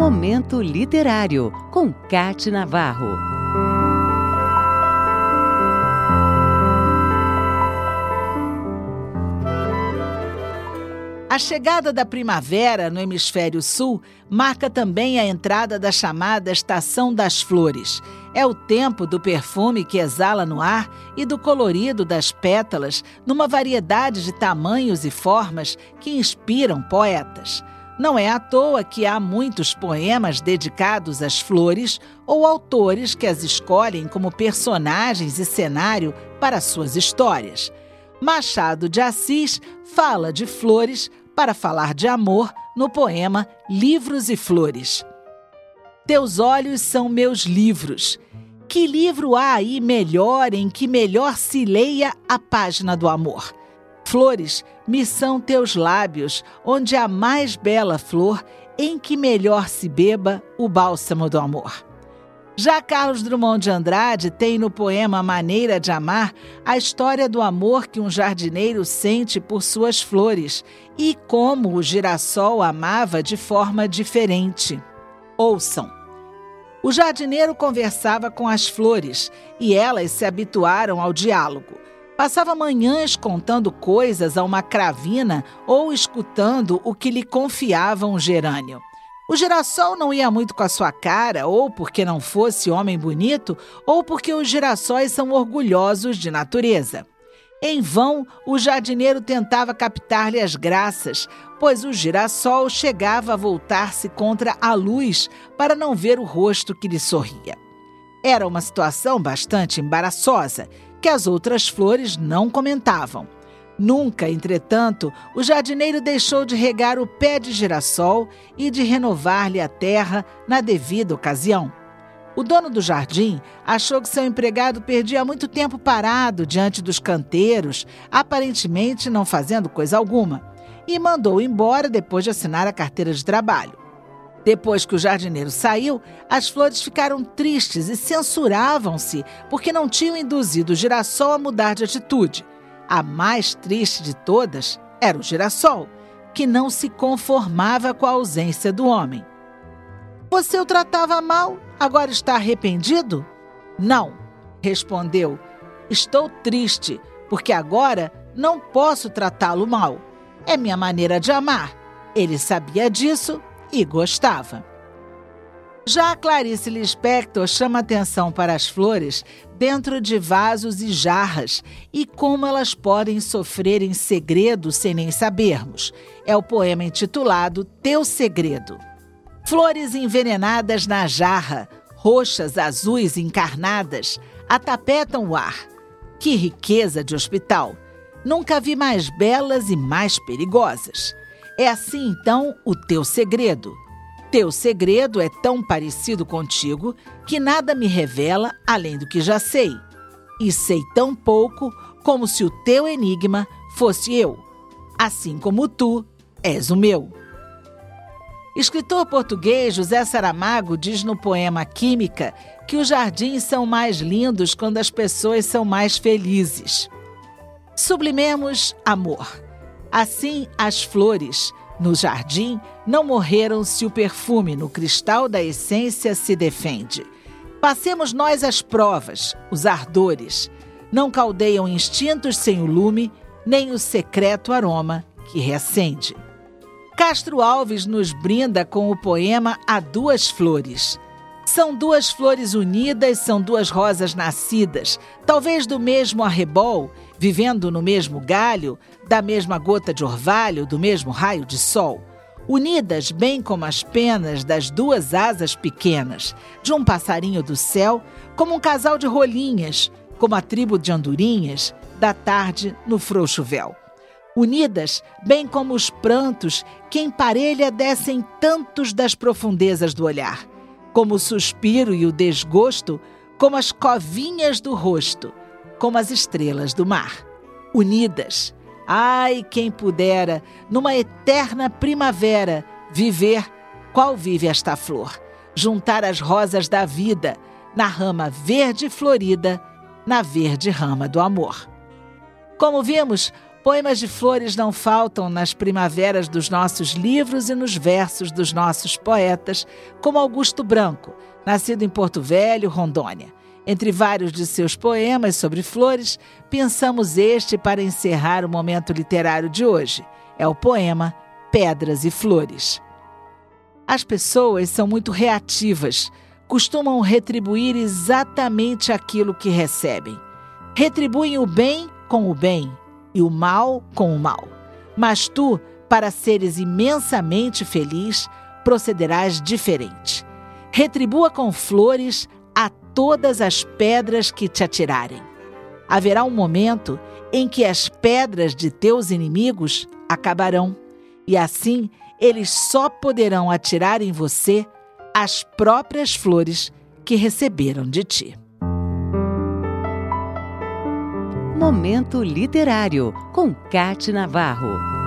Momento Literário, com Cate Navarro. A chegada da primavera no hemisfério sul marca também a entrada da chamada Estação das Flores. É o tempo do perfume que exala no ar e do colorido das pétalas, numa variedade de tamanhos e formas que inspiram poetas. Não é à toa que há muitos poemas dedicados às flores ou autores que as escolhem como personagens e cenário para suas histórias. Machado de Assis fala de flores para falar de amor no poema Livros e Flores. Teus olhos são meus livros. Que livro há aí melhor em que melhor se leia a página do amor? Flores me são teus lábios, onde a mais bela flor, em que melhor se beba o bálsamo do amor. Já Carlos Drummond de Andrade tem no poema Maneira de Amar a história do amor que um jardineiro sente por suas flores e como o girassol amava de forma diferente. Ouçam. O jardineiro conversava com as flores e elas se habituaram ao diálogo. Passava manhãs contando coisas a uma cravina ou escutando o que lhe confiava um gerânio. O girassol não ia muito com a sua cara, ou porque não fosse homem bonito, ou porque os girassóis são orgulhosos de natureza. Em vão, o jardineiro tentava captar-lhe as graças, pois o girassol chegava a voltar-se contra a luz para não ver o rosto que lhe sorria. Era uma situação bastante embaraçosa que as outras flores não comentavam. Nunca, entretanto, o jardineiro deixou de regar o pé de girassol e de renovar-lhe a terra na devida ocasião. O dono do jardim achou que seu empregado perdia muito tempo parado diante dos canteiros, aparentemente não fazendo coisa alguma, e mandou embora depois de assinar a carteira de trabalho. Depois que o jardineiro saiu, as flores ficaram tristes e censuravam-se porque não tinham induzido o girassol a mudar de atitude. A mais triste de todas era o girassol, que não se conformava com a ausência do homem. Você o tratava mal, agora está arrependido? Não, respondeu. Estou triste, porque agora não posso tratá-lo mal. É minha maneira de amar. Ele sabia disso e gostava. Já Clarice Lispector chama atenção para as flores dentro de vasos e jarras e como elas podem sofrer em segredo sem nem sabermos. É o poema intitulado Teu Segredo. Flores envenenadas na jarra, roxas, azuis, encarnadas, atapetam o ar. Que riqueza de hospital! Nunca vi mais belas e mais perigosas. É assim então o teu segredo. Teu segredo é tão parecido contigo que nada me revela além do que já sei. E sei tão pouco como se o teu enigma fosse eu, assim como tu és o meu. Escritor português José Saramago diz no poema Química que os jardins são mais lindos quando as pessoas são mais felizes. Sublimemos amor. Assim, as flores no jardim não morreram se o perfume no cristal da essência se defende. Passemos nós as provas, os ardores. Não caldeiam instintos sem o lume, nem o secreto aroma que reacende. Castro Alves nos brinda com o poema A Duas Flores. São duas flores unidas, são duas rosas nascidas, talvez do mesmo arrebol, vivendo no mesmo galho, da mesma gota de orvalho, do mesmo raio de sol, unidas bem como as penas das duas asas pequenas, de um passarinho do céu, como um casal de rolinhas, como a tribo de andorinhas, da tarde no frouxo véu. Unidas, bem como os prantos que em parelha descem tantos das profundezas do olhar, como o suspiro e o desgosto, como as covinhas do rosto, como as estrelas do mar, unidas. Ai, quem pudera, numa eterna primavera, viver qual vive esta flor, juntar as rosas da vida na rama verde florida, na verde rama do amor. Como vimos, Poemas de flores não faltam nas primaveras dos nossos livros e nos versos dos nossos poetas, como Augusto Branco, nascido em Porto Velho, Rondônia. Entre vários de seus poemas sobre flores, pensamos este para encerrar o momento literário de hoje. É o poema Pedras e Flores. As pessoas são muito reativas, costumam retribuir exatamente aquilo que recebem. Retribuem o bem com o bem e o mal com o mal. Mas tu, para seres imensamente feliz, procederás diferente. Retribua com flores todas as pedras que te atirarem. Haverá um momento em que as pedras de teus inimigos acabarão, e assim eles só poderão atirar em você as próprias flores que receberam de ti. Momento Literário, com Cate Navarro.